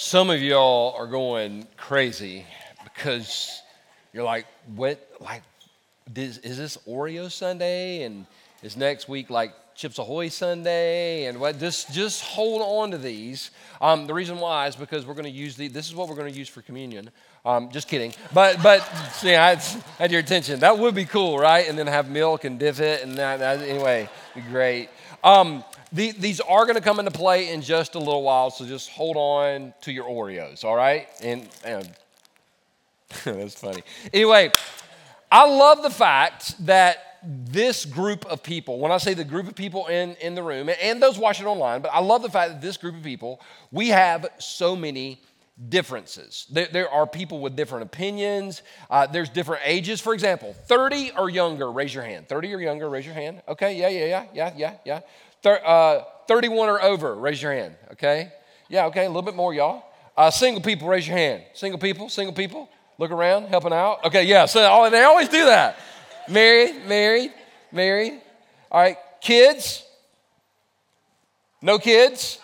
Some of y'all are going crazy because you're like, what? Like, is, is this Oreo Sunday? And is next week like Chips Ahoy Sunday? And what? Just, just hold on to these. Um, the reason why is because we're going to use the. This is what we're going to use for communion. Um, just kidding. But, but see, I had your attention. That would be cool, right? And then have milk and dip it, and that, that anyway, be great. Um, the, these are going to come into play in just a little while, so just hold on to your Oreos, all right? And, and that's funny. Anyway, I love the fact that this group of people, when I say the group of people in, in the room and those watching online, but I love the fact that this group of people, we have so many differences. There, there are people with different opinions. Uh, there's different ages. For example, 30 or younger, raise your hand. 30 or younger, raise your hand. Okay, yeah, yeah, yeah, yeah, yeah, yeah. Thir- uh, 31 or over, raise your hand. Okay, yeah, okay, a little bit more, y'all. Uh, single people, raise your hand. Single people, single people, look around, helping out. Okay, yeah, so oh, they always do that. married, married, married. All right, kids. No kids.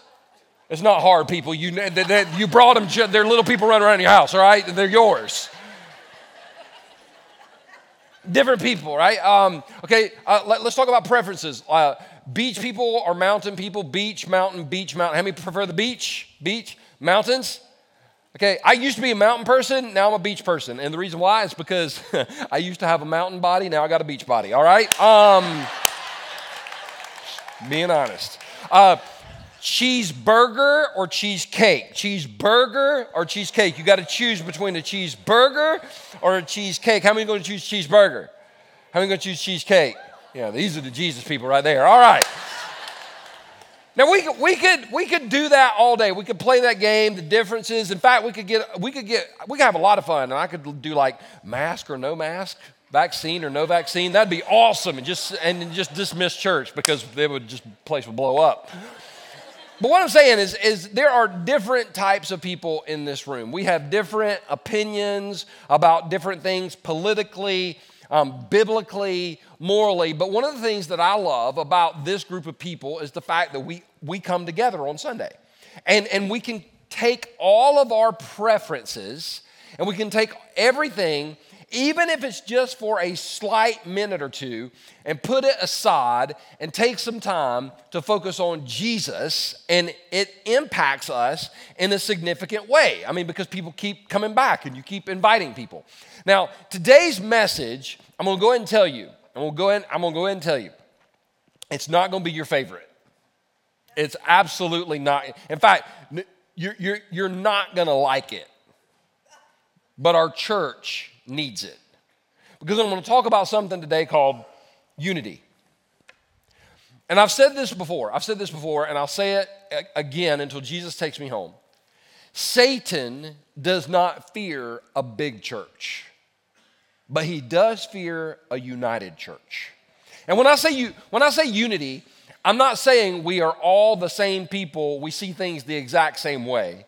It's not hard, people. You, they, they, you brought them, they're little people running around your house, all right? They're yours. Different people, right? Um, okay, uh, let, us talk about preferences. Uh, beach people or mountain people? Beach, mountain, beach, mountain. How many prefer the beach? Beach, mountains? Okay, I used to be a mountain person, now I'm a beach person. And the reason why is because I used to have a mountain body, now I got a beach body, all right? Um, being honest. Uh, cheeseburger or cheesecake? Cheeseburger or cheesecake? You got to choose between a cheeseburger or a cheesecake. How many going to choose cheeseburger? How many going to choose cheesecake? Yeah, these are the Jesus people right there. All right. Now we could, we could we could do that all day. We could play that game, the differences. In fact, we could get we could get we could have a lot of fun. And I could do like mask or no mask, vaccine or no vaccine. That'd be awesome. And just and just dismiss church because they would just place would blow up. But what I'm saying is, is there are different types of people in this room. We have different opinions about different things politically, um, biblically, morally. But one of the things that I love about this group of people is the fact that we, we come together on Sunday. And, and we can take all of our preferences and we can take everything even if it's just for a slight minute or two, and put it aside and take some time to focus on Jesus, and it impacts us in a significant way. I mean, because people keep coming back and you keep inviting people. Now, today's message, I'm gonna go ahead and tell you, I'm gonna go ahead, I'm gonna go ahead and tell you, it's not gonna be your favorite. It's absolutely not. In fact, you're, you're, you're not gonna like it. But our church needs it. Because I'm to talk about something today called unity. And I've said this before, I've said this before, and I'll say it again until Jesus takes me home. Satan does not fear a big church, but he does fear a united church. And when I say you, when I say unity, I'm not saying we are all the same people, we see things the exact same way.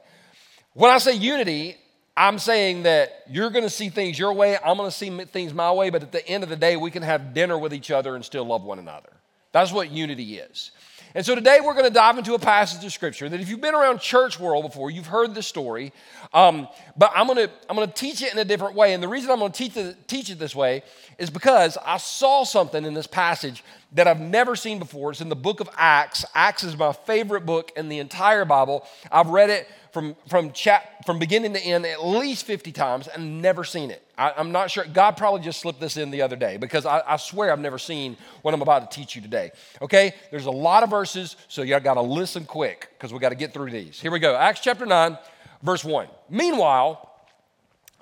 When I say unity, I'm saying that you're going to see things your way, I'm going to see things my way, but at the end of the day, we can have dinner with each other and still love one another. That's what unity is. And so today we're going to dive into a passage of scripture that if you've been around church world before, you've heard the story. Um, but I'm going to I'm going to teach it in a different way. And the reason I'm going to teach teach it this way is because I saw something in this passage that I've never seen before. It's in the book of Acts. Acts is my favorite book in the entire Bible. I've read it from, from, chat, from beginning to end at least 50 times and never seen it. I, am not sure. God probably just slipped this in the other day because I, I swear I've never seen what I'm about to teach you today. Okay? There's a lot of verses, so y'all got to listen quick because we got to get through these. Here we go. Acts chapter 9, verse 1. Meanwhile,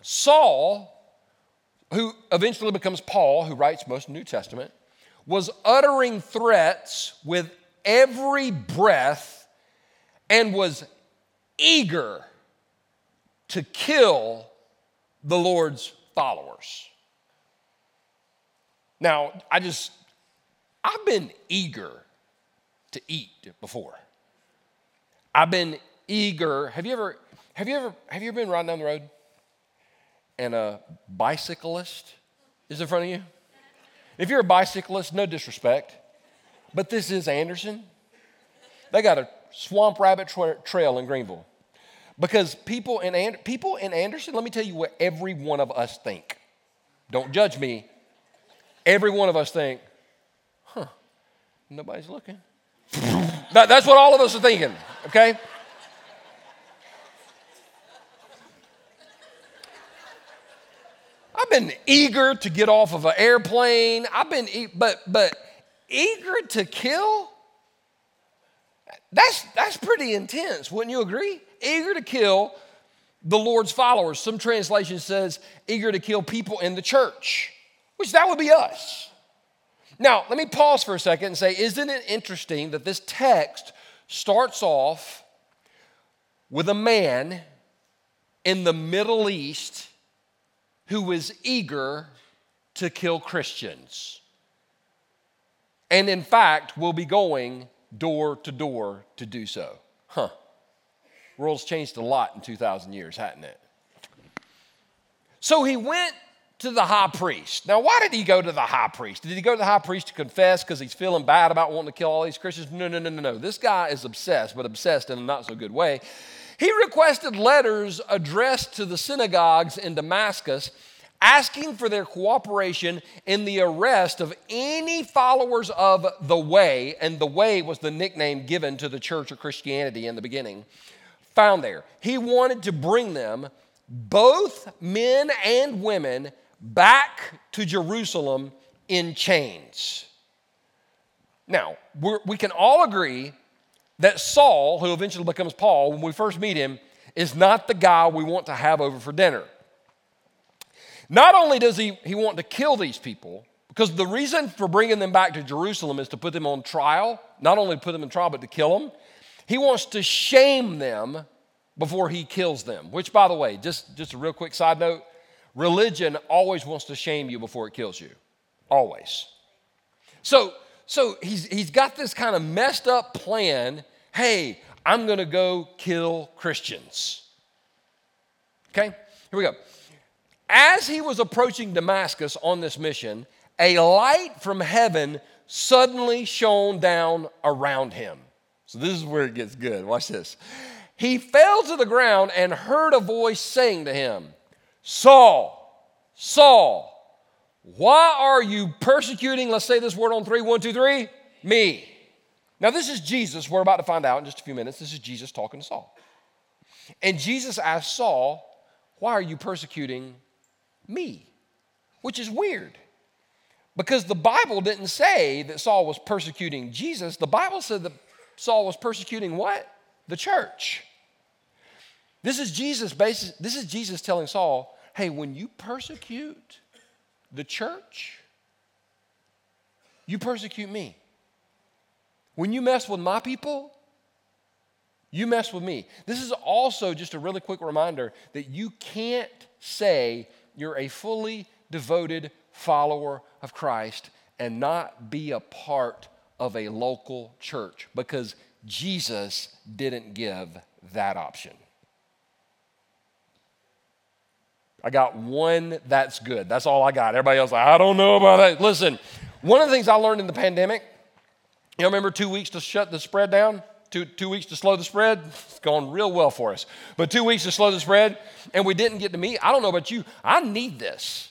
Saul, who eventually becomes Paul, who writes most New Testament, was uttering threats with every breath and was eager to kill the Lord's followers. Now, I just, I've been eager to eat before. I've been eager. Have you ever, have you ever, have you ever been riding down the road and a bicyclist is in front of you? If you're a bicyclist, no disrespect, but this is Anderson. They got a Swamp Rabbit tra- Trail in Greenville. Because people in, And- people in Anderson, let me tell you what every one of us think. Don't judge me. Every one of us think, huh, nobody's looking. That- that's what all of us are thinking, okay? I've been eager to get off of an airplane. I've been, e- but but eager to kill. That's that's pretty intense, wouldn't you agree? Eager to kill the Lord's followers. Some translation says eager to kill people in the church, which that would be us. Now, let me pause for a second and say, isn't it interesting that this text starts off with a man in the Middle East who was eager to kill Christians. And in fact, will be going door to door to do so. Huh. World's changed a lot in 2,000 years, hasn't it? So he went to the high priest. Now, why did he go to the high priest? Did he go to the high priest to confess because he's feeling bad about wanting to kill all these Christians? No, no, no, no, no. This guy is obsessed, but obsessed in a not so good way. He requested letters addressed to the synagogues in Damascus asking for their cooperation in the arrest of any followers of the way, and the way was the nickname given to the church of Christianity in the beginning, found there. He wanted to bring them, both men and women, back to Jerusalem in chains. Now, we can all agree that Saul, who eventually becomes Paul, when we first meet him, is not the guy we want to have over for dinner. Not only does he, he want to kill these people, because the reason for bringing them back to Jerusalem is to put them on trial, not only to put them in trial, but to kill them. He wants to shame them before he kills them, which, by the way, just, just a real quick side note religion always wants to shame you before it kills you. Always. So, so he's, he's got this kind of messed up plan. Hey, I'm to go kill Christians. Okay, here we go. As he was approaching Damascus on this mission, a light from heaven suddenly shone down around him. So, this is where it gets good. Watch this. He fell to the ground and heard a voice saying to him, Saul, Saul, why are you persecuting? Let's say this word on three. One, two, three. Me. Now, this is Jesus. We're about to find out in just a few minutes. This is Jesus talking to Saul. And Jesus asked Saul, Why are you persecuting me? Which is weird because the Bible didn't say that Saul was persecuting Jesus. The Bible said that Saul was persecuting what? The church. This is Jesus basis, this is Jesus telling Saul, "Hey, when you persecute the church, you persecute me. When you mess with my people, you mess with me. This is also just a really quick reminder that you can't say you're a fully devoted follower of Christ and not be a part of a local church because Jesus didn't give that option. I got one that's good. That's all I got. Everybody else, like, I don't know about that. Listen, one of the things I learned in the pandemic, you know, remember two weeks to shut the spread down? Two, two weeks to slow the spread? It's going real well for us. But two weeks to slow the spread, and we didn't get to meet. I don't know about you. I need this.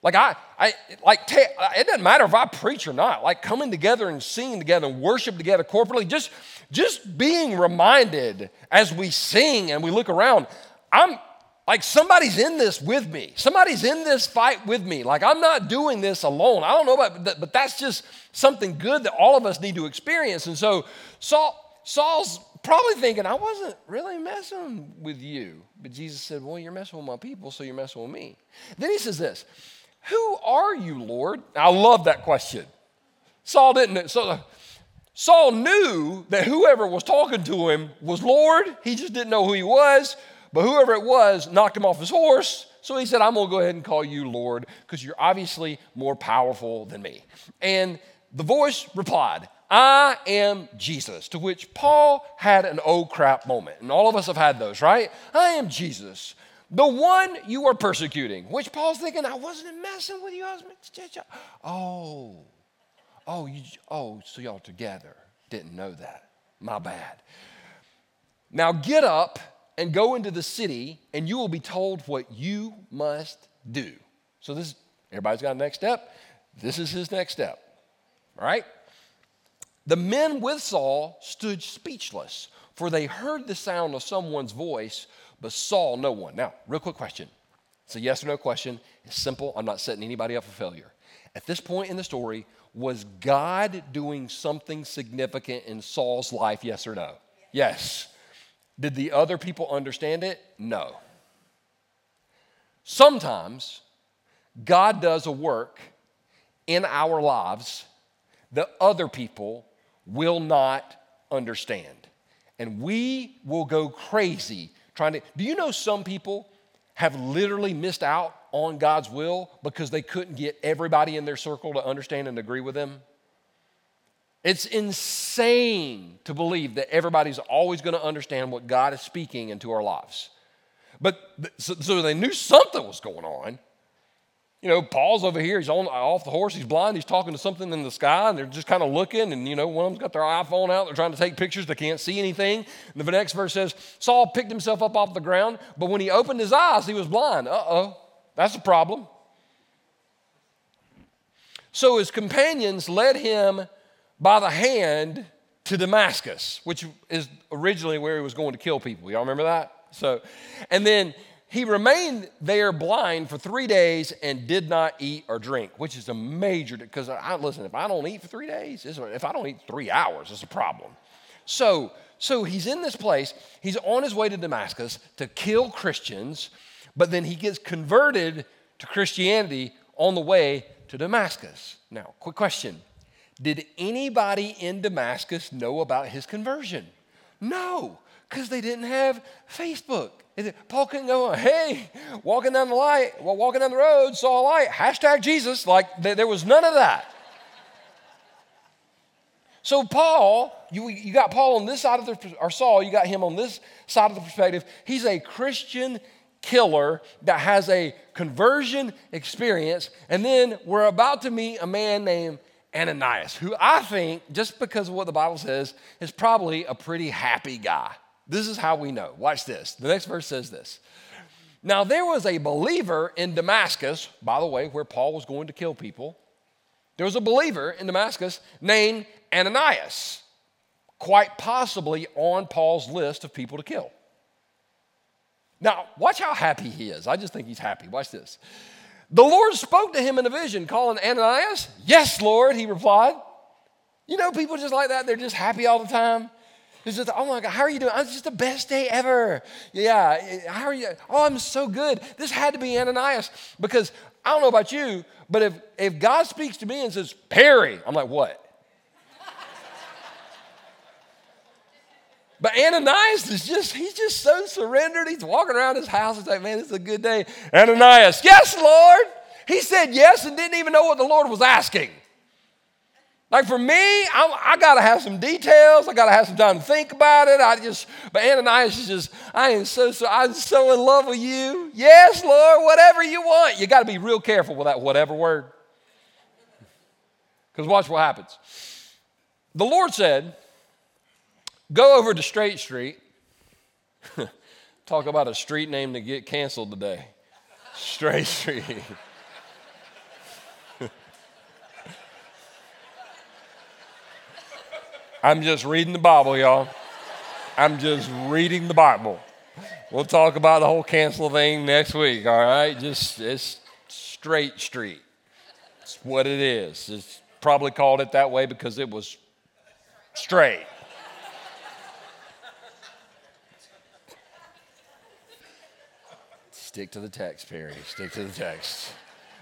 Like I, I like ta- it doesn't matter if I preach or not. Like coming together and singing together and worship together corporately, just just being reminded as we sing and we look around, I'm like somebody's in this with me. Somebody's in this fight with me. Like I'm not doing this alone. I don't know about but that's just something good that all of us need to experience. And so Saul, Saul's probably thinking, I wasn't really messing with you. But Jesus said, Well, you're messing with my people, so you're messing with me. Then he says this Who are you, Lord? I love that question. Saul didn't. So Saul knew that whoever was talking to him was Lord. He just didn't know who he was. But whoever it was knocked him off his horse. So he said, I'm going to go ahead and call you Lord because you're obviously more powerful than me. And the voice replied, I am Jesus, to which Paul had an oh crap moment. And all of us have had those, right? I am Jesus, the one you are persecuting, which Paul's thinking, I wasn't messing with you. I was, oh, oh, you, oh, so y'all together. Didn't know that. My bad. Now get up and go into the city, and you will be told what you must do. So this everybody's got a next step. This is his next step. All right? The men with Saul stood speechless, for they heard the sound of someone's voice, but saw no one. Now, real quick question. It's a yes or no question. It's simple. I'm not setting anybody up for failure. At this point in the story, was God doing something significant in Saul's life? Yes or no? Yes. Did the other people understand it? No. Sometimes God does a work in our lives that other people will not understand. And we will go crazy trying to. Do you know some people have literally missed out on God's will because they couldn't get everybody in their circle to understand and agree with them? It's insane to believe that everybody's always going to understand what God is speaking into our lives. But so, so they knew something was going on. You know, Paul's over here, he's on, off the horse, he's blind, he's talking to something in the sky, and they're just kind of looking, and you know, one of them's got their iPhone out, they're trying to take pictures, they can't see anything. And the next verse says, Saul picked himself up off the ground, but when he opened his eyes, he was blind. Uh oh, that's a problem. So his companions led him by the hand to Damascus, which is originally where he was going to kill people. Y'all remember that? So, and then he remained there blind for three days and did not eat or drink, which is a major, because I listen, if I don't eat for three days, if I don't eat three hours, it's a problem. So, so he's in this place, he's on his way to Damascus to kill Christians, but then he gets converted to Christianity on the way to Damascus. Now, quick question did anybody in Damascus know about his conversion? No, because they didn't have Facebook. Paul couldn't go, hey, walking down the light, walking down the road, saw a light, hashtag Jesus. Like there was none of that. So Paul, you, you got Paul on this side of the, or Saul, you got him on this side of the perspective. He's a Christian killer that has a conversion experience. And then we're about to meet a man named Ananias, who I think, just because of what the Bible says, is probably a pretty happy guy. This is how we know. Watch this. The next verse says this. Now, there was a believer in Damascus, by the way, where Paul was going to kill people. There was a believer in Damascus named Ananias, quite possibly on Paul's list of people to kill. Now, watch how happy he is. I just think he's happy. Watch this. The Lord spoke to him in a vision, calling Ananias. Yes, Lord, he replied. You know, people just like that, they're just happy all the time. It's just, oh my God, how are you doing? It's just the best day ever. Yeah, how are you? Oh, I'm so good. This had to be Ananias because I don't know about you, but if, if God speaks to me and says, Perry, I'm like, what? But Ananias is just, he's just so surrendered. He's walking around his house. He's like, man, it's a good day. Ananias, yes, Lord. He said yes and didn't even know what the Lord was asking. Like for me, I'm, i got to have some details. I got to have some time to think about it. I just, but Ananias is just, I am so, so, I'm so in love with you. Yes, Lord, whatever you want. You got to be real careful with that whatever word. Because watch what happens. The Lord said, Go over to Straight Street. Talk about a street name to get canceled today. Straight Street. I'm just reading the Bible, y'all. I'm just reading the Bible. We'll talk about the whole cancel thing next week, all right? Just it's straight street. It's what it is. It's probably called it that way because it was straight. Stick to the text, Perry. Stick to the text.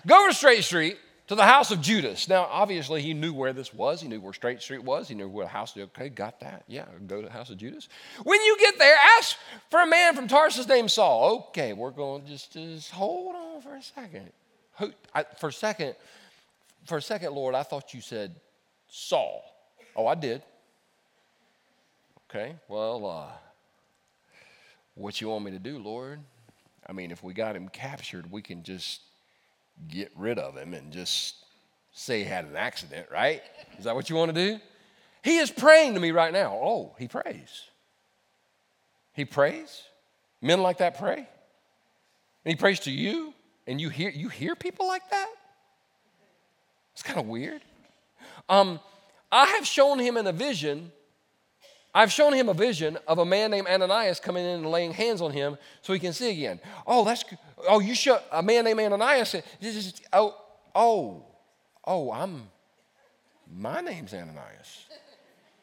Go to Straight Street to the house of Judas. Now, obviously, he knew where this was. He knew where Straight Street was. He knew where the house. Okay, got that. Yeah, go to the house of Judas. When you get there, ask for a man from Tarsus named Saul. Okay, we're going just just hold on for a second. For a second, for a second, Lord, I thought you said Saul. Oh, I did. Okay, well, uh, what you want me to do, Lord? I mean, if we got him captured, we can just get rid of him and just say he had an accident, right? Is that what you want to do? He is praying to me right now. Oh, he prays. He prays. Men like that pray? And he prays to you, and you hear, you hear people like that? It's kind of weird. Um, I have shown him in a vision, I've shown him a vision of a man named Ananias coming in and laying hands on him so he can see again. Oh, that's, oh, you show, a man named Ananias, is, oh, oh, oh, I'm, my name's Ananias.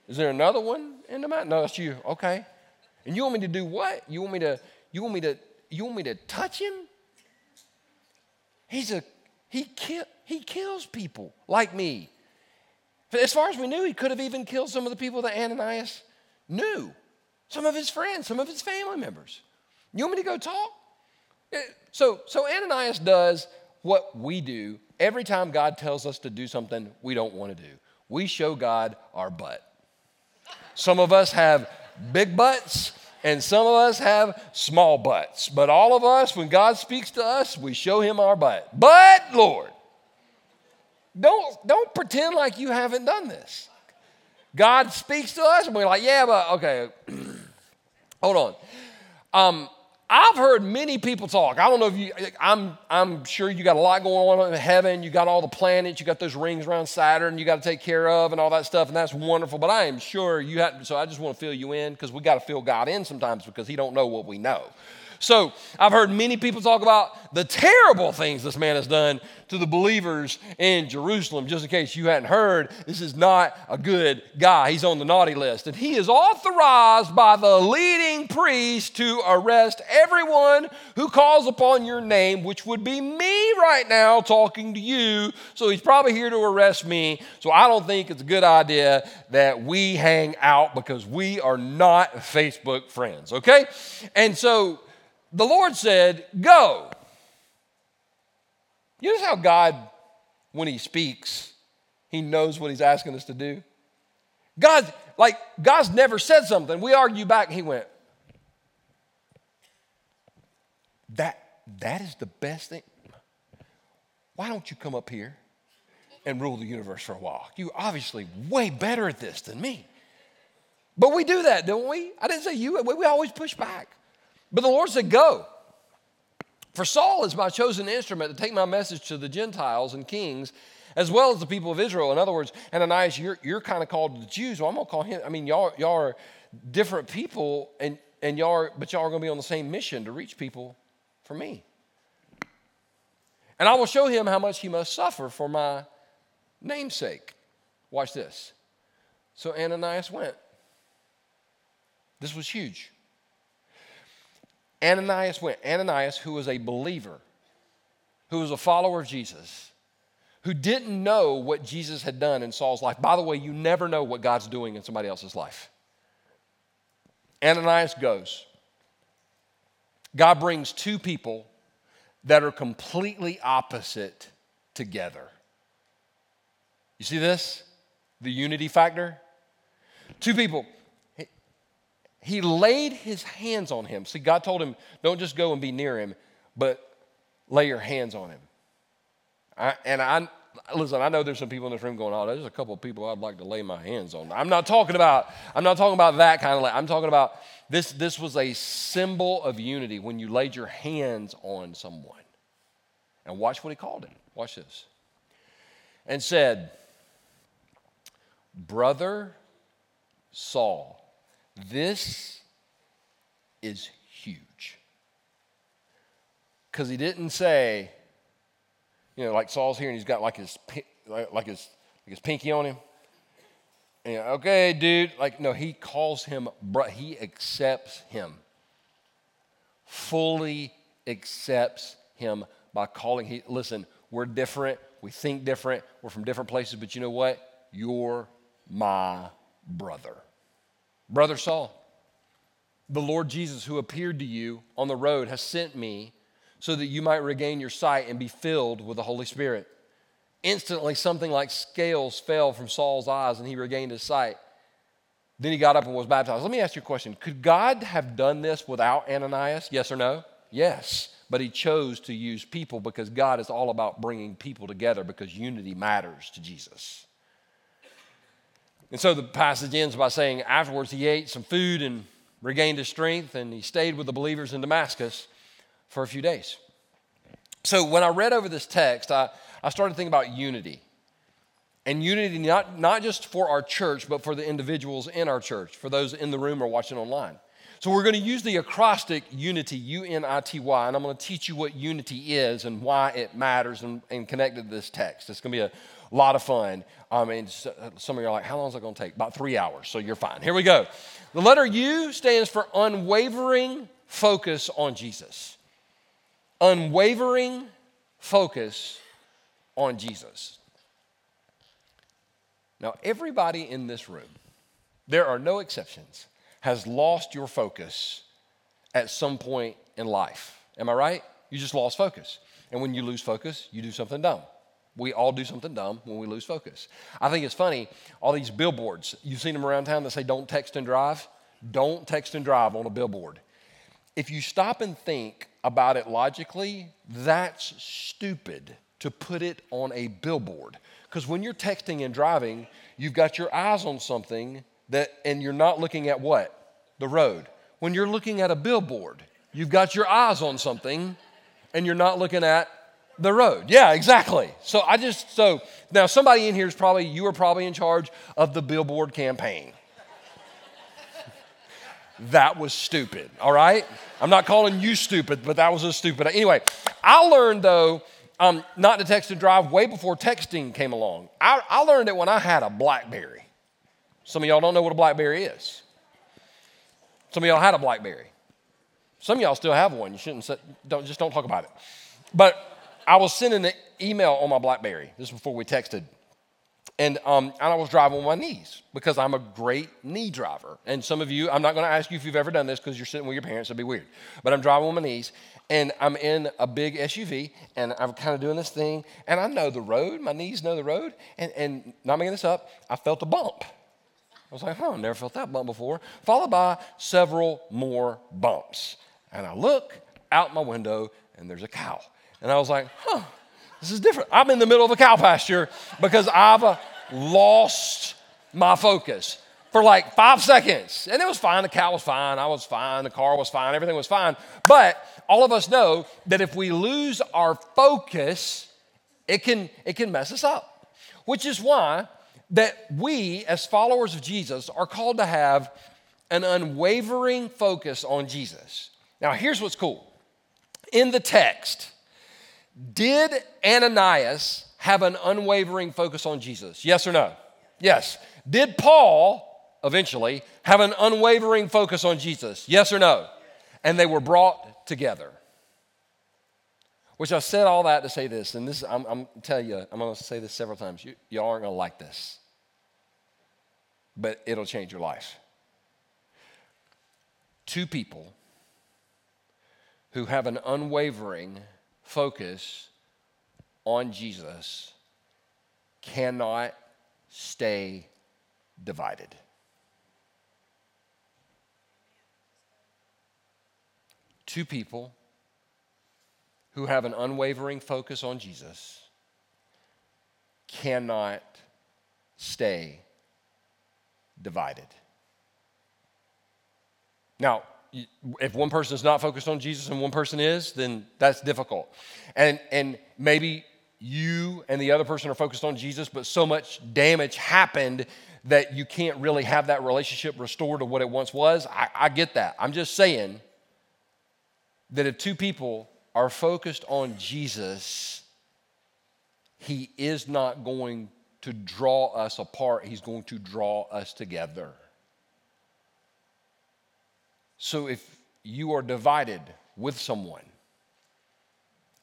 Is there another one in the mind? No, it's you. Okay. And you want me to do what? You want me to, you want me to, you want me to touch him? He's a, he, kill, he kills people like me. As far as we knew, he could have even killed some of the people that Ananias knew. Some of his friends, some of his family members. You want me to go talk? Eh, so, so Ananias does what we do every time God tells us to do something we don't want to do. We show God our butt. Some of us have big butts, and some of us have small butts. But all of us, when God speaks to us, we show him our butt. But, Lord, don't, don't pretend like you haven't done this. God speaks to us, and we're like, yeah, but okay. Hold on. Um, I've heard many people talk. I don't know if you, I'm, I'm sure you got a lot going on in heaven. You got all the planets, you got those rings around Saturn you got to take care of and all that stuff, and that's wonderful. But I am sure you have, so I just want to fill you in because we got to fill God in sometimes because He don't know what we know. So I've heard many people talk about the terrible things this man has done to the believers in Jerusalem. Just in case you hadn't heard, this is not a good guy. He's on the naughty list. And he is authorized by the leading priest to arrest everyone who calls upon your name, which would be me right now talking to you. So he's probably here to arrest me. So I don't think it's a good idea that we hang out because we are not Facebook friends, okay? And so the Lord said, Go. You know how God, when He speaks, He knows what He's asking us to do? God, like, God's never said something. We argue back, He went, That, that is the best thing. Why don't you come up here and rule the universe for a while? You're obviously way better at this than me. But we do that, don't we? I didn't say you, we always push back. But the Lord said, Go. For Saul is my chosen instrument to take my message to the Gentiles and kings, as well as the people of Israel. In other words, Ananias, you're, you're kind of called to the Jews. Well, I'm going to call him. I mean, y'all, y'all are different people, and, and y'all are, but y'all are going to be on the same mission to reach people for me. And I will show him how much he must suffer for my namesake. Watch this. So Ananias went. This was huge. Ananias went. Ananias, who was a believer, who was a follower of Jesus, who didn't know what Jesus had done in Saul's life. By the way, you never know what God's doing in somebody else's life. Ananias goes. God brings two people that are completely opposite together. You see this? The unity factor? Two people he laid his hands on him. See, God told him, don't just go and be near him, but lay your hands on him. I, and I, listen, I know there's some people in this room going, oh, there's a couple of people I'd like to lay my hands on. I'm not talking about, I'm not talking about that kind of. I'm talking about this, this was a symbol of unity when you laid your hands on someone. And watch what he called it. Watch this. And said, Brother Saul, this is huge. Because he didn't say, you know, like Saul's here and he's got like his, like his, like his pinky on him. And, okay, dude. Like, no, he calls him, he accepts him. Fully accepts him by calling, he, listen, we're different. We think different. We're from different places. But you know what? You're my brother. Brother Saul, the Lord Jesus, who appeared to you on the road, has sent me so that you might regain your sight and be filled with the Holy Spirit. Instantly, something like scales fell from Saul's eyes and he regained his sight. Then he got up and was baptized. Let me ask you a question Could God have done this without Ananias? Yes or no? Yes. But he chose to use people because God is all about bringing people together because unity matters to Jesus. And so the passage ends by saying, afterwards he ate some food and regained his strength, and he stayed with the believers in Damascus for a few days. So when I read over this text, I, I started thinking about unity. And unity not, not just for our church, but for the individuals in our church, for those in the room or watching online. So we're going to use the acrostic unity, U N I T Y, and I'm going to teach you what unity is and why it matters and, and connected to this text. It's going to be a lot of fun. Um, I mean, some of you are like, how long is it going to take? About three hours, so you're fine. Here we go. The letter U stands for unwavering focus on Jesus. Unwavering focus on Jesus. Now, everybody in this room, there are no exceptions, has lost your focus at some point in life. Am I right? You just lost focus. And when you lose focus, you do something dumb. We all do something dumb when we lose focus. I think it's funny, all these billboards, you've seen them around town that say, don't text and drive. Don't text and drive on a billboard. If you stop and think about it logically, that's stupid to put it on a billboard. Because when you're texting and driving, you've got your eyes on something that, and you're not looking at what? The road. When you're looking at a billboard, you've got your eyes on something and you're not looking at the road. Yeah, exactly. So I just, so now somebody in here is probably, you are probably in charge of the billboard campaign. that was stupid, all right? I'm not calling you stupid, but that was a stupid. Anyway, I learned though, um, not to text and drive way before texting came along. I, I learned it when I had a Blackberry. Some of y'all don't know what a Blackberry is. Some of y'all had a Blackberry. Some of y'all still have one. You shouldn't don't, just don't talk about it. But I was sending an email on my Blackberry. This is before we texted. And, um, and I was driving on my knees because I'm a great knee driver. And some of you, I'm not going to ask you if you've ever done this because you're sitting with your parents, it'd be weird. But I'm driving on my knees and I'm in a big SUV and I'm kind of doing this thing and I know the road, my knees know the road. And, and not making this up, I felt a bump. I was like, huh, never felt that bump before. Followed by several more bumps. And I look out my window and there's a cow. And I was like, huh, this is different. I'm in the middle of a cow pasture because I've uh, lost my focus for like five seconds. And it was fine. The cow was fine. I was fine. The car was fine. Everything was fine. But all of us know that if we lose our focus, it can, it can mess us up. Which is why that we, as followers of Jesus, are called to have an unwavering focus on Jesus. Now, here's what's cool. In the text, did Ananias have an unwavering focus on Jesus? Yes or no? Yes. Did Paul eventually have an unwavering focus on Jesus? Yes or no? And they were brought together. Which I said all that to say this, and this I'm, I'm tell you, I'm going to say this several times. You, you aren't going to like this, but it'll change your life. Two people who have an unwavering focus on Jesus cannot stay divided. Two people who have an unwavering focus on Jesus cannot stay divided. Now, if one person is not focused on Jesus and one person is, then that's difficult. And, and maybe you and the other person are focused on Jesus, but so much damage happened that you can't really have that relationship restored to what it once was. I, I get that. I'm just saying that if two people are focused on Jesus, He is not going to draw us apart, He's going to draw us together. So if you are divided with someone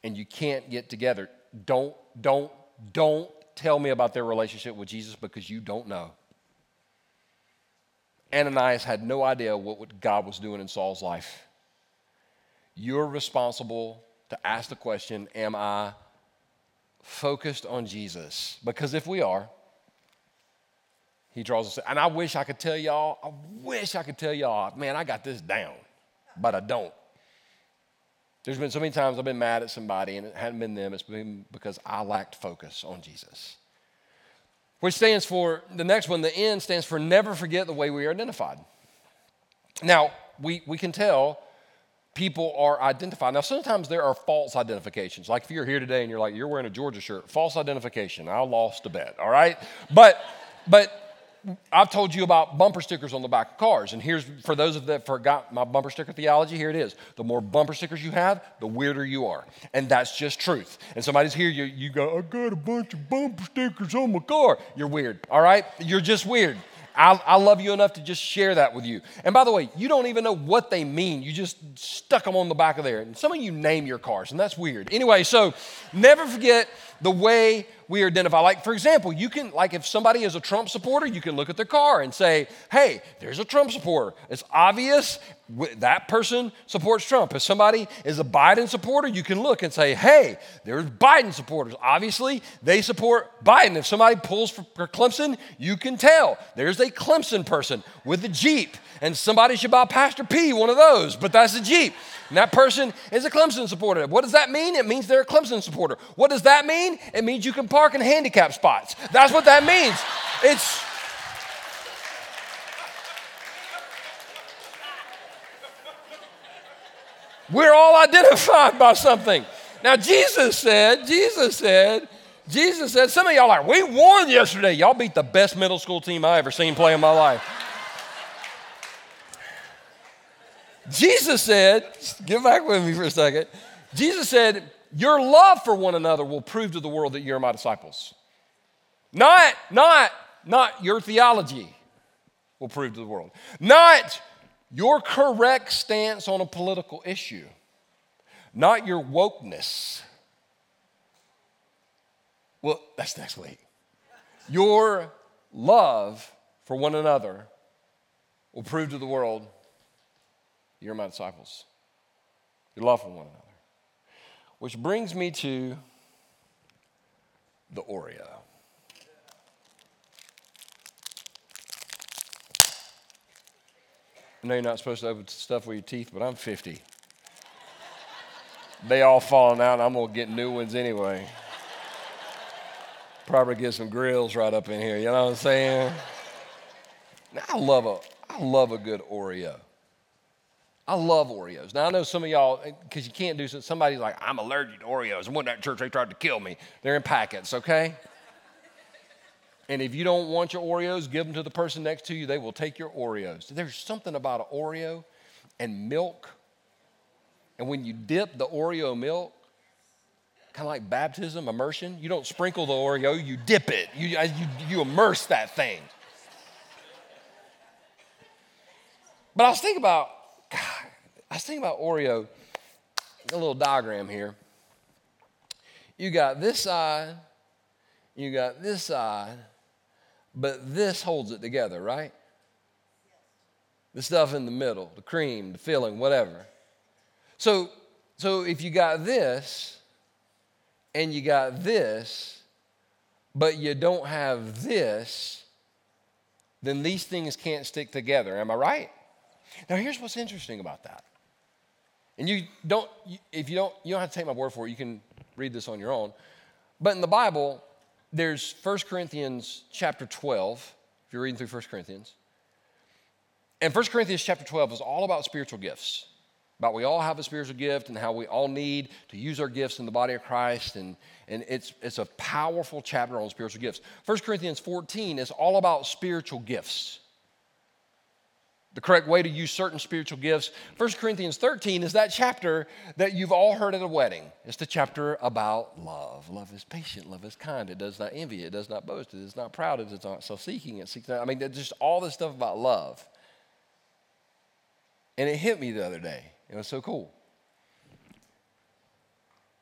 and you can't get together, don't, don't, don't tell me about their relationship with Jesus because you don't know. Ananias had no idea what God was doing in Saul's life. You're responsible to ask the question Am I focused on Jesus? Because if we are, he draws us. And I wish I could tell y'all, I wish I could tell y'all, man, I got this down, but I don't. There's been so many times I've been mad at somebody and it hadn't been them, it's been because I lacked focus on Jesus. Which stands for, the next one, the N stands for never forget the way we are identified. Now, We, we can tell people are identified. Now, sometimes there are false identifications. Like if you're here today and you're like, you're wearing a Georgia shirt, false identification. I lost a bet, all right? But, but I've told you about bumper stickers on the back of cars. And here's for those of that forgot my bumper sticker theology, here it is. The more bumper stickers you have, the weirder you are. And that's just truth. And somebody's here, you, you go, I got a bunch of bumper stickers on my car. You're weird, all right? You're just weird. I, I, love you enough to just share that with you. And by the way, you don't even know what they mean. You just stuck them on the back of there. And some of you name your cars, and that's weird. Anyway, so never forget the way we identify. Like, for example, you can, like, if somebody is a Trump supporter, you can look at their car and say, hey, there's a Trump supporter. It's obvious that person supports Trump. If somebody is a Biden supporter, you can look and say, hey, there's Biden supporters. Obviously, they support Biden. If somebody pulls for Clemson, you can tell there's a Clemson person with a Jeep. And somebody should buy Pastor P one of those, but that's a Jeep. And that person is a Clemson supporter. What does that mean? It means they're a Clemson supporter. What does that mean? It means you can park in handicap spots. That's what that means. It's We're all identified by something. Now, Jesus said, Jesus said, Jesus said, some of y'all are, we won yesterday. Y'all beat the best middle school team I ever seen play in my life. Jesus said, get back with me for a second. Jesus said, Your love for one another will prove to the world that you're my disciples. Not, not, not your theology will prove to the world. Not your correct stance on a political issue. Not your wokeness. Well, that's next week. Your love for one another will prove to the world you're my disciples. You love for one another. Which brings me to the Oreo. I know you're not supposed to open stuff with your teeth, but I'm 50. they all falling out, I'm to get new ones anyway. Probably get some grills right up in here, you know what I'm saying? Now, I love a, I love a good Oreo. I love Oreos. Now, I know some of y'all, eh, because you can't do so, somebody's like, I'm allergic to Oreos. And when that church, they tried to kill me. They're in packets, okay? And if you don't want your Oreos, give them to the person next to you. They will take your Oreos. There's something about an Oreo and milk. And when you dip the Oreo milk, kind of like baptism, immersion, you don't sprinkle the Oreo, you dip it. You, you, you immerse that thing. But I was thinking about I was thinking about Oreo, a little diagram here. You got this side, you got this side, but this holds it together, right? The stuff in the middle, the cream, the filling, whatever. So, so if you got this and you got this, but you don't have this, then these things can't stick together. Am I right? Now, here's what's interesting about that. And you don't, if you don't, you don't have to take my word for it, you can read this on your own. But in the Bible, there's 1 Corinthians chapter 12, if you're reading through 1 Corinthians. And 1 Corinthians chapter 12 is all about spiritual gifts, about we all have a spiritual gift and how we all need to use our gifts in the body of Christ. And, and it's, it's a powerful chapter on spiritual gifts. 1 Corinthians 14 is all about spiritual gifts the correct way to use certain spiritual gifts. 1 Corinthians 13 is that chapter that you've all heard at a wedding. It's the chapter about love. Love is patient, love is kind, it does not envy, it does not boast, it is not proud, it is not self seeking, it seeks not. I mean, just all this stuff about love. And it hit me the other day. It was so cool.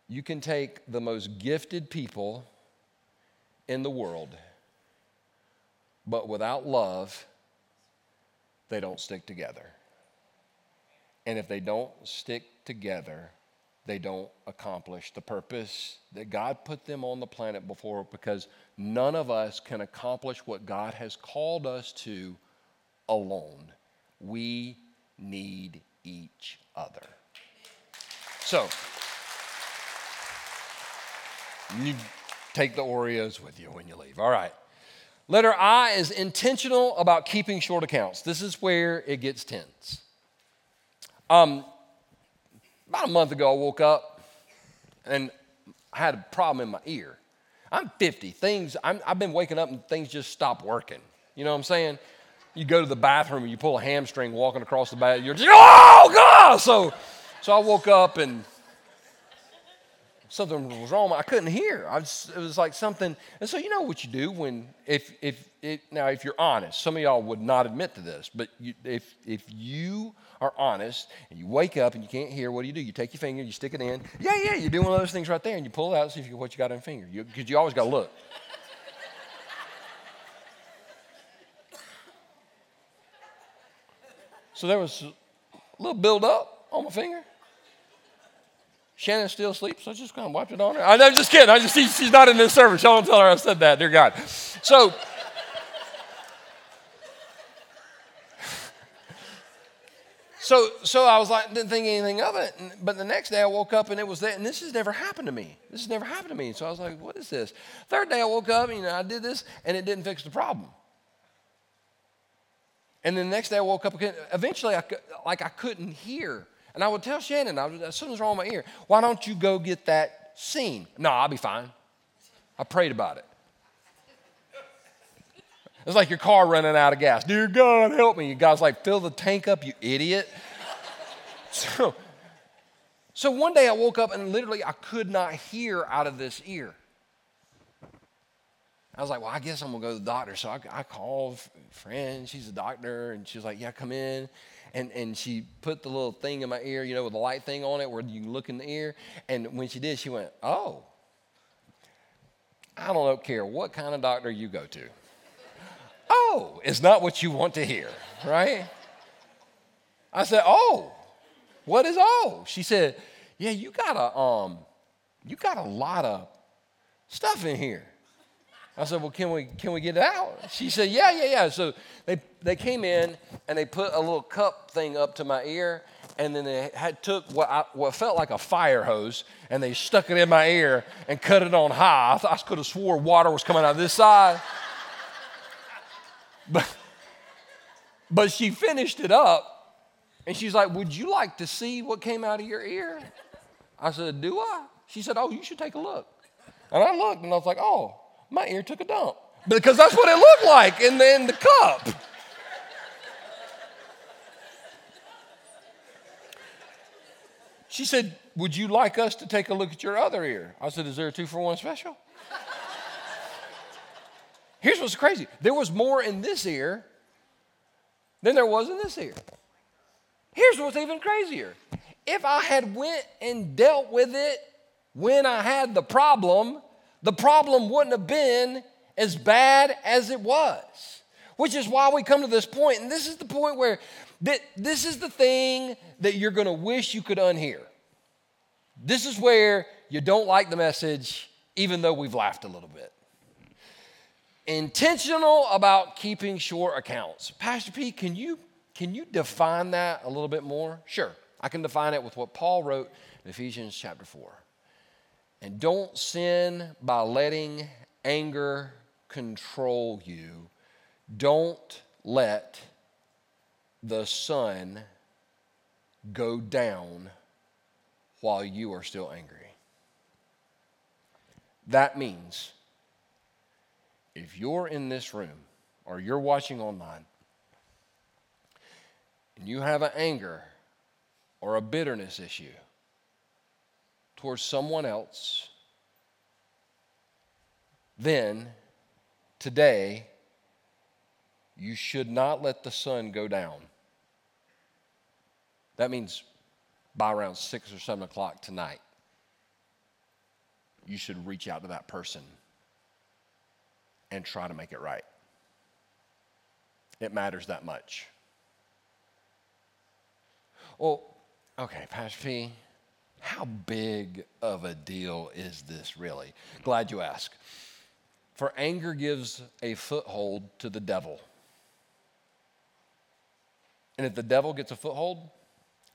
You can take the most gifted people in the world, but without love, they don't stick together. And if they don't stick together, they don't accomplish the purpose that God put them on the planet before because none of us can accomplish what God has called us to alone. We need each other. So, you take the Oreos with you when you leave. All right. Letter I is intentional about keeping short accounts. This is where it gets tense. Um, about a month ago, I woke up and I had a problem in my ear. I'm 50. Things, i have been waking up and things just stop working. You know what I'm saying? You go to the bathroom and you pull a hamstring walking across the bathroom. You're just, oh, God! So, so I woke up and something was wrong. I couldn't hear. I was, it was like something. And so you know what you do when if if it, now if you're honest. Some of y'all would not admit to this, but you, if if you are honest and you wake up and you can't hear, what do you do? You take your finger, you stick it in. Yeah, yeah, you do one of those things right there, and you pull it out and see if you, what you got in your finger. Because you, you always got to look. so there was a little build up on my finger. Shannon still asleep, so I just kind of wiped it on her. I'm just kidding. I just she's not in this service. Y'all don't tell her I said that, dear God. So, so, so I was like, didn't think anything of it. But the next day I woke up and it was there, and this has never happened to me. This has never happened to me. So I was like, what is this? Third day I woke up, and, you know, I did this, and it didn't fix the problem. And then the next day I woke up again. Eventually, I, like I couldn't hear and I would tell Shannon, I was, something's wrong with my ear. Why don't you go get that seen? No, I'll be fine. I prayed about it. It's like your car running out of gas. Dear God, help me. Guys like fill the tank up, you idiot. so, so one day I woke up and literally I could not hear out of this ear. I was like, well, I guess I'm gonna go to the doctor. So I, I called a friend, she's a doctor, and she was like, yeah, come in and, and she put the little thing in my ear, you know, with the light thing on it where you can look in the ear. And when she did, she went, Oh, I don't care what kind of doctor you go to. oh, it's not what you want to hear, right? I said, Oh, what is oh? She said, Yeah, you got a um, you got a lot of stuff in here. I said, well, can we, can we get it out? She said, yeah, yeah, yeah. So they, they came in and they put a little cup thing up to my ear and then they had took what, I, what felt like a fire hose and they stuck it in my ear and cut it on high. I, I could have swore water was coming out of this side. but, but she finished it up and she's like, would you like to see what came out of your ear? I said, do I? She said, oh, you should take a look. And I looked and I was like, oh, my ear took a dump because that's what it looked like in the, in the cup. She said, Would you like us to take a look at your other ear? I said, Is there a two for one special? Here's what's crazy there was more in this ear than there was in this ear. Here's what's even crazier. If I had went and dealt with it when I had the problem, the problem wouldn't have been as bad as it was. Which is why we come to this point, and this is the point where that this is the thing that you're going to wish you could unhear. This is where you don't like the message, even though we've laughed a little bit. Intentional about keeping short accounts. Pastor P, can you can you define that a little bit more? Sure. I can define it with what Paul wrote in Ephesians chapter 4. And don't sin by letting anger control you. Don't let the sun go down while you are still angry. That means if you're in this room or you're watching online and you have an anger or a bitterness issue, towards someone else, then today you should not let the sun go down. That means by around six or seven o'clock tonight, you should reach out to that person and try to make it right. It matters that much. Well, okay, Pastor P, how big of a deal is this really? Glad you ask. For anger gives a foothold to the devil. And if the devil gets a foothold,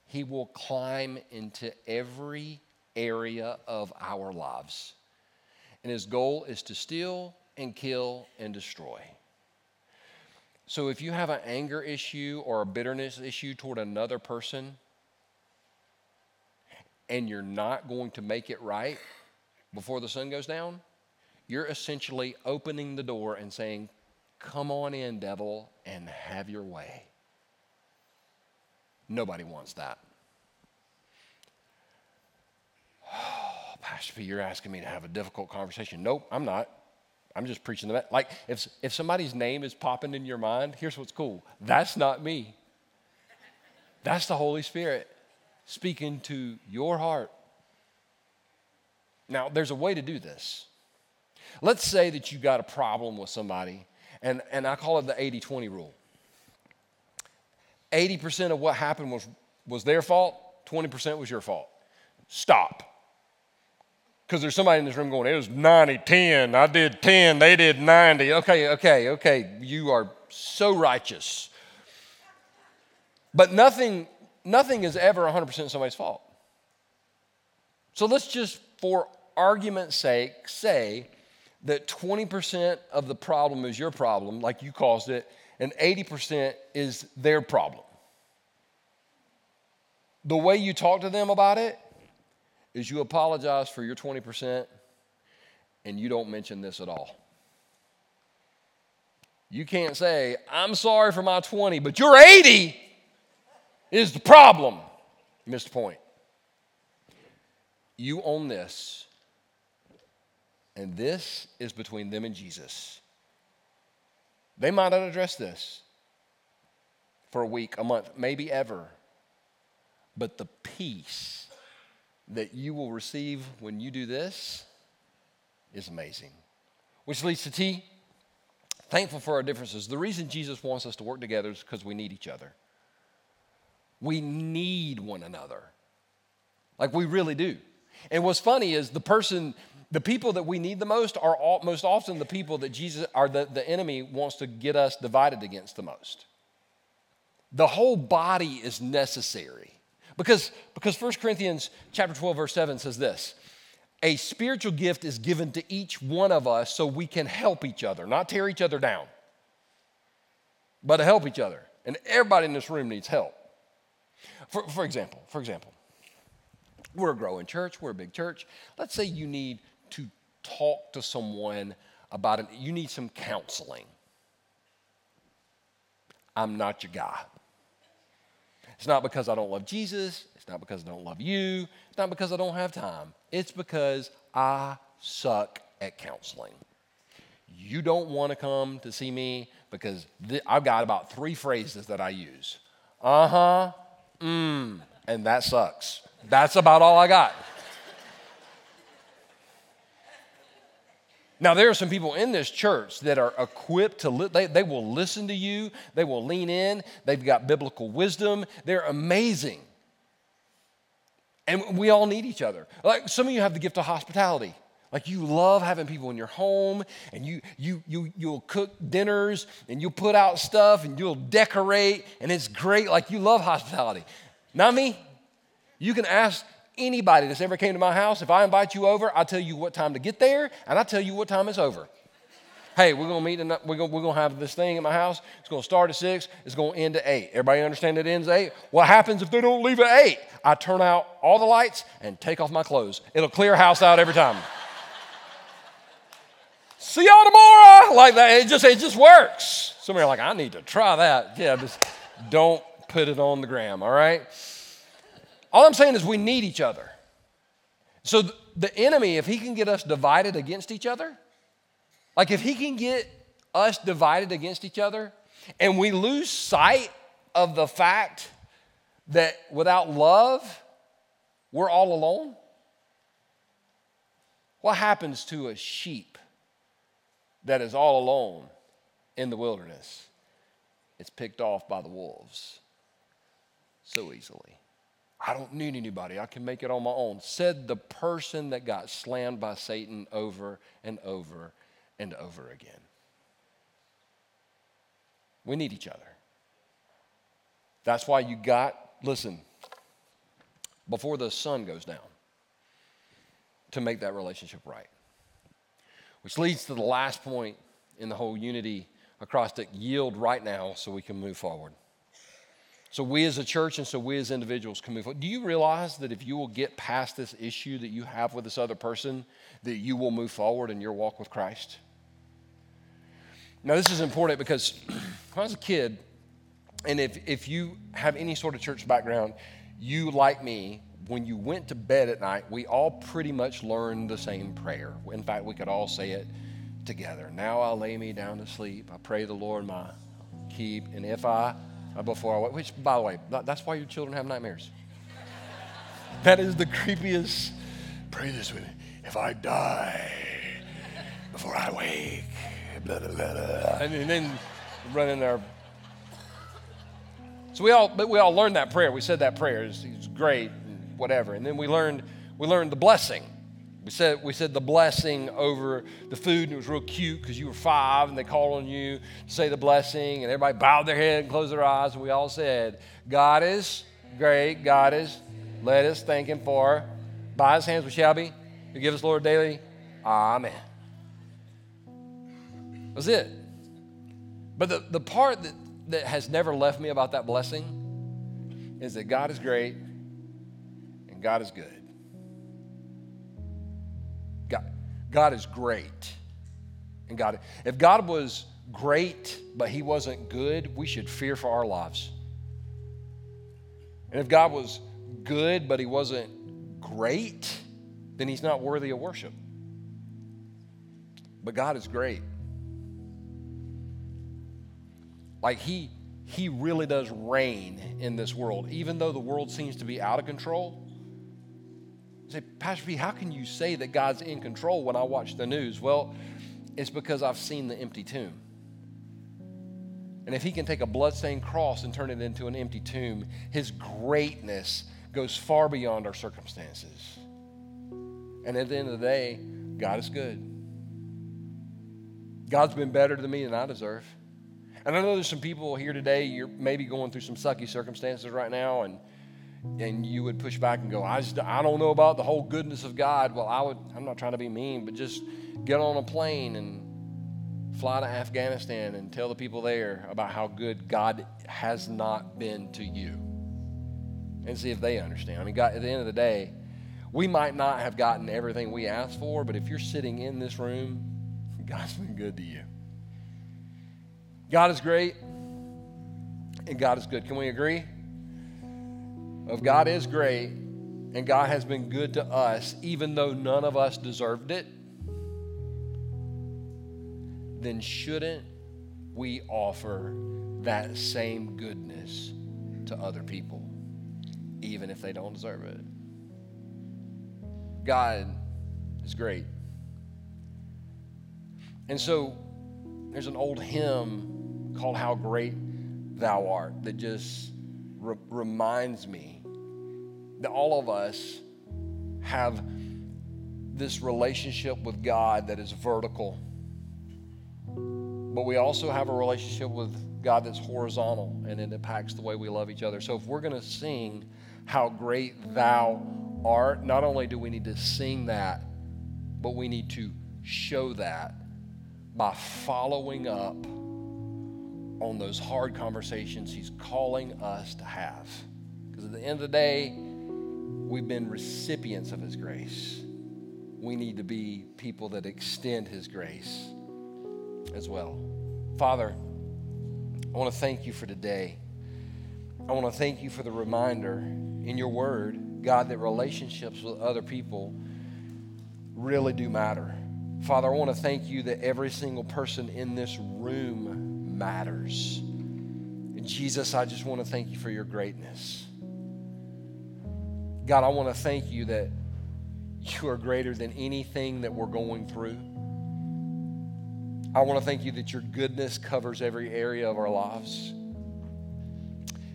he will climb into every area of our lives. And his goal is to steal and kill and destroy. So if you have an anger issue or a bitterness issue toward another person, and you're not going to make it right before the sun goes down, you're essentially opening the door and saying, Come on in, devil, and have your way. Nobody wants that. Oh, Pastor you're asking me to have a difficult conversation. Nope, I'm not. I'm just preaching the like if if somebody's name is popping in your mind, here's what's cool. That's not me. That's the Holy Spirit speaking to your heart. Now, there's a way to do this. Let's say that you got a problem with somebody, and, and I call it the 80 20 rule. 80% of what happened was, was their fault, 20% was your fault. Stop. Because there's somebody in this room going, it was 90 10. I did 10, they did 90. Okay, okay, okay. You are so righteous. But nothing, nothing is ever 100% somebody's fault. So let's just, for argument's sake, say that 20% of the problem is your problem, like you caused it, and 80% is their problem. The way you talk to them about it is you apologize for your 20% and you don't mention this at all. You can't say, I'm sorry for my 20, but you're 80 is the problem. You missed the point. You own this, and this is between them and Jesus. They might not address this for a week, a month, maybe ever. But the peace that you will receive when you do this is amazing. Which leads to T. Thankful for our differences. The reason Jesus wants us to work together is because we need each other. We need one another. Like we really do. And what's funny is the person, the people that we need the most are all, most often the people that Jesus, are the, the enemy wants to get us divided against the most. The whole body is necessary. Because, because 1 Corinthians chapter 12, verse 7 says this a spiritual gift is given to each one of us so we can help each other, not tear each other down, but to help each other. And everybody in this room needs help. For, for example, for example, we're a growing church, we're a big church. Let's say you need to talk to someone about it, you need some counseling. I'm not your guy. It's not because I don't love Jesus, it's not because I don't love you, it's not because I don't have time. It's because I suck at counseling. You don't want to come to see me because th- I've got about three phrases that I use. Uh huh, mmm, and that sucks. That's about all I got. Now, there are some people in this church that are equipped to, li- they, they will listen to you, they will lean in, they've got biblical wisdom, they're amazing. And we all need each other. Like some of you have the gift of hospitality. Like you love having people in your home and you, you, you, you'll cook dinners and you'll put out stuff and you'll decorate and it's great. Like you love hospitality. Not me. You can ask anybody that's ever came to my house, if I invite you over, I tell you what time to get there and I tell you what time it's over. Hey, we're gonna meet. In, we're gonna we're gonna have this thing at my house. It's gonna start at six. It's gonna end at eight. Everybody understand it ends at eight? What happens if they don't leave at eight? I turn out all the lights and take off my clothes. It'll clear house out every time. See y'all tomorrow. Like that. It just it just works. Some of you are like, I need to try that. Yeah, just don't put it on the gram. All right. All I'm saying is we need each other. So the enemy, if he can get us divided against each other, like if he can get us divided against each other and we lose sight of the fact that without love, we're all alone, what happens to a sheep that is all alone in the wilderness? It's picked off by the wolves so easily. I don't need anybody. I can make it on my own. Said the person that got slammed by Satan over and over and over again. We need each other. That's why you got, listen, before the sun goes down, to make that relationship right. Which leads to the last point in the whole unity acrostic yield right now so we can move forward. So we as a church and so we as individuals can move forward. Do you realize that if you will get past this issue that you have with this other person, that you will move forward in your walk with Christ? Now, this is important because when I was a kid, and if, if you have any sort of church background, you, like me, when you went to bed at night, we all pretty much learned the same prayer. In fact, we could all say it together. Now I lay me down to sleep. I pray the Lord my keep. And if I, uh, before I which, by the way, that's why your children have nightmares. that is the creepiest. Pray this with me. If I die before I wake, blah, blah, blah, blah. And then run in there. So we all, but we all learned that prayer. We said that prayer. It's, it's great, and whatever. And then we learned, we learned the blessing. We said, we said the blessing over the food, and it was real cute because you were five and they called on you to say the blessing, and everybody bowed their head and closed their eyes, and we all said, God is great, God is, let us thank Him for, by His hands we shall be, who give us, Lord, daily. Amen. That was it. But the, the part that, that has never left me about that blessing is that God is great God is good. God, God is great. And God, if God was great, but he wasn't good, we should fear for our lives. And if God was good, but he wasn't great, then he's not worthy of worship. But God is great. Like he he really does reign in this world, even though the world seems to be out of control say, Pastor P, how can you say that God's in control when I watch the news? Well, it's because I've seen the empty tomb. And if he can take a bloodstained cross and turn it into an empty tomb, his greatness goes far beyond our circumstances. And at the end of the day, God is good. God's been better to me than I deserve. And I know there's some people here today, you're maybe going through some sucky circumstances right now, and and you would push back and go, I, just, I don't know about the whole goodness of God. Well, I would, I'm not trying to be mean, but just get on a plane and fly to Afghanistan and tell the people there about how good God has not been to you and see if they understand. I mean, God, at the end of the day, we might not have gotten everything we asked for, but if you're sitting in this room, God's been good to you. God is great and God is good. Can we agree? Of God is great and God has been good to us, even though none of us deserved it, then shouldn't we offer that same goodness to other people, even if they don't deserve it? God is great. And so there's an old hymn called How Great Thou Art that just re- reminds me that all of us have this relationship with God that is vertical, but we also have a relationship with God that's horizontal and it impacts the way we love each other. So if we're going to sing how great thou art, not only do we need to sing that, but we need to show that by following up on those hard conversations he's calling us to have. Because at the end of the day, We've been recipients of His grace. We need to be people that extend His grace as well. Father, I want to thank you for today. I want to thank you for the reminder in your word, God, that relationships with other people really do matter. Father, I want to thank you that every single person in this room matters. And Jesus, I just want to thank you for your greatness. God, I want to thank you that you are greater than anything that we're going through. I want to thank you that your goodness covers every area of our lives.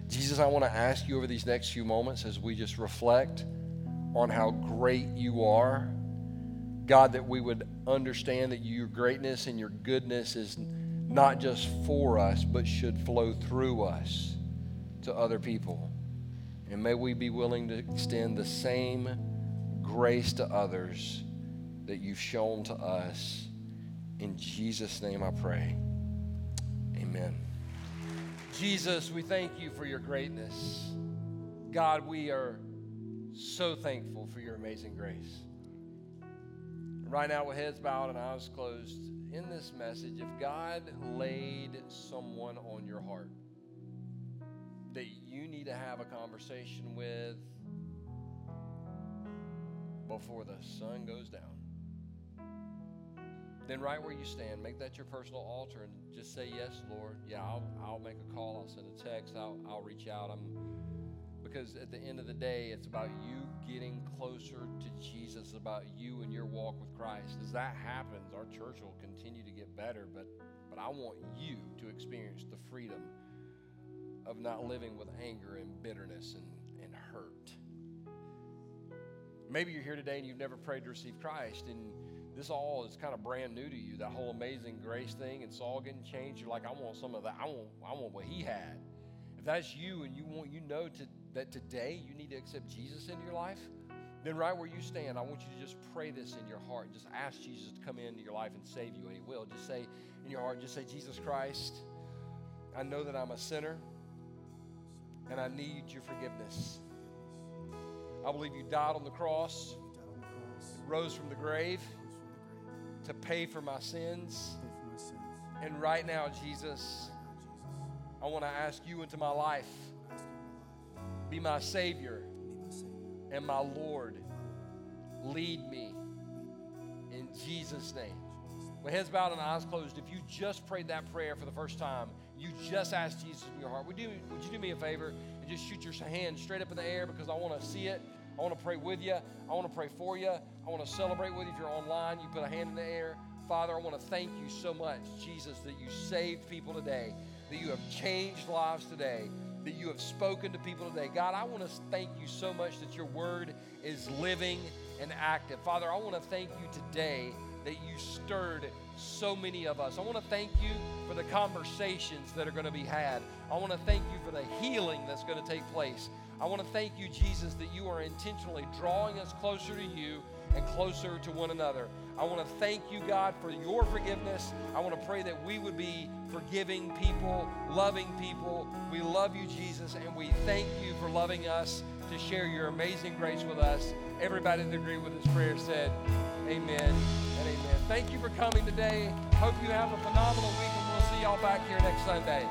Jesus, I want to ask you over these next few moments as we just reflect on how great you are. God, that we would understand that your greatness and your goodness is not just for us, but should flow through us to other people. And may we be willing to extend the same grace to others that you've shown to us. In Jesus' name I pray. Amen. Jesus, we thank you for your greatness. God, we are so thankful for your amazing grace. Right now, with heads bowed and eyes closed, in this message, if God laid someone on your heart that you need to have a conversation with before the sun goes down, then right where you stand, make that your personal altar and just say, Yes, Lord. Yeah, I'll, I'll make a call, I'll send a text, I'll, I'll reach out. I'm because at the end of the day, it's about you getting closer to Jesus, about you and your walk with Christ. As that happens, our church will continue to get better, but but I want you to experience the freedom of not living with anger and bitterness and, and hurt. Maybe you're here today and you've never prayed to receive Christ, and this all is kind of brand new to you. That whole amazing grace thing and Saul getting changed. You're like, I want some of that. I want, I want what he had. If that's you and you want, you know to, that today you need to accept Jesus into your life, then right where you stand, I want you to just pray this in your heart. Just ask Jesus to come into your life and save you, and He will. Just say in your heart, just say, Jesus Christ, I know that I'm a sinner and I need your forgiveness. I believe you died on the cross, rose from the grave to pay for my sins. And right now, Jesus, I want to ask you into my life. Be my Savior and my Lord. Lead me in Jesus' name. With heads bowed and eyes closed, if you just prayed that prayer for the first time, you just asked Jesus in your heart, would you, would you do me a favor and just shoot your hand straight up in the air because I want to see it? I want to pray with you. I want to pray for you. I want to celebrate with you. If you're online, you put a hand in the air. Father, I want to thank you so much, Jesus, that you saved people today, that you have changed lives today, that you have spoken to people today. God, I want to thank you so much that your word is living and active. Father, I want to thank you today that you stirred so many of us. I want to thank you for the conversations that are going to be had. I want to thank you for the healing that's going to take place. I want to thank you, Jesus, that you are intentionally drawing us closer to you and closer to one another. I want to thank you, God, for your forgiveness. I want to pray that we would be forgiving people, loving people. We love you, Jesus, and we thank you for loving us to share your amazing grace with us. Everybody that agreed with this prayer said, Amen and amen. Thank you for coming today. Hope you have a phenomenal week, and we'll see y'all back here next Sunday.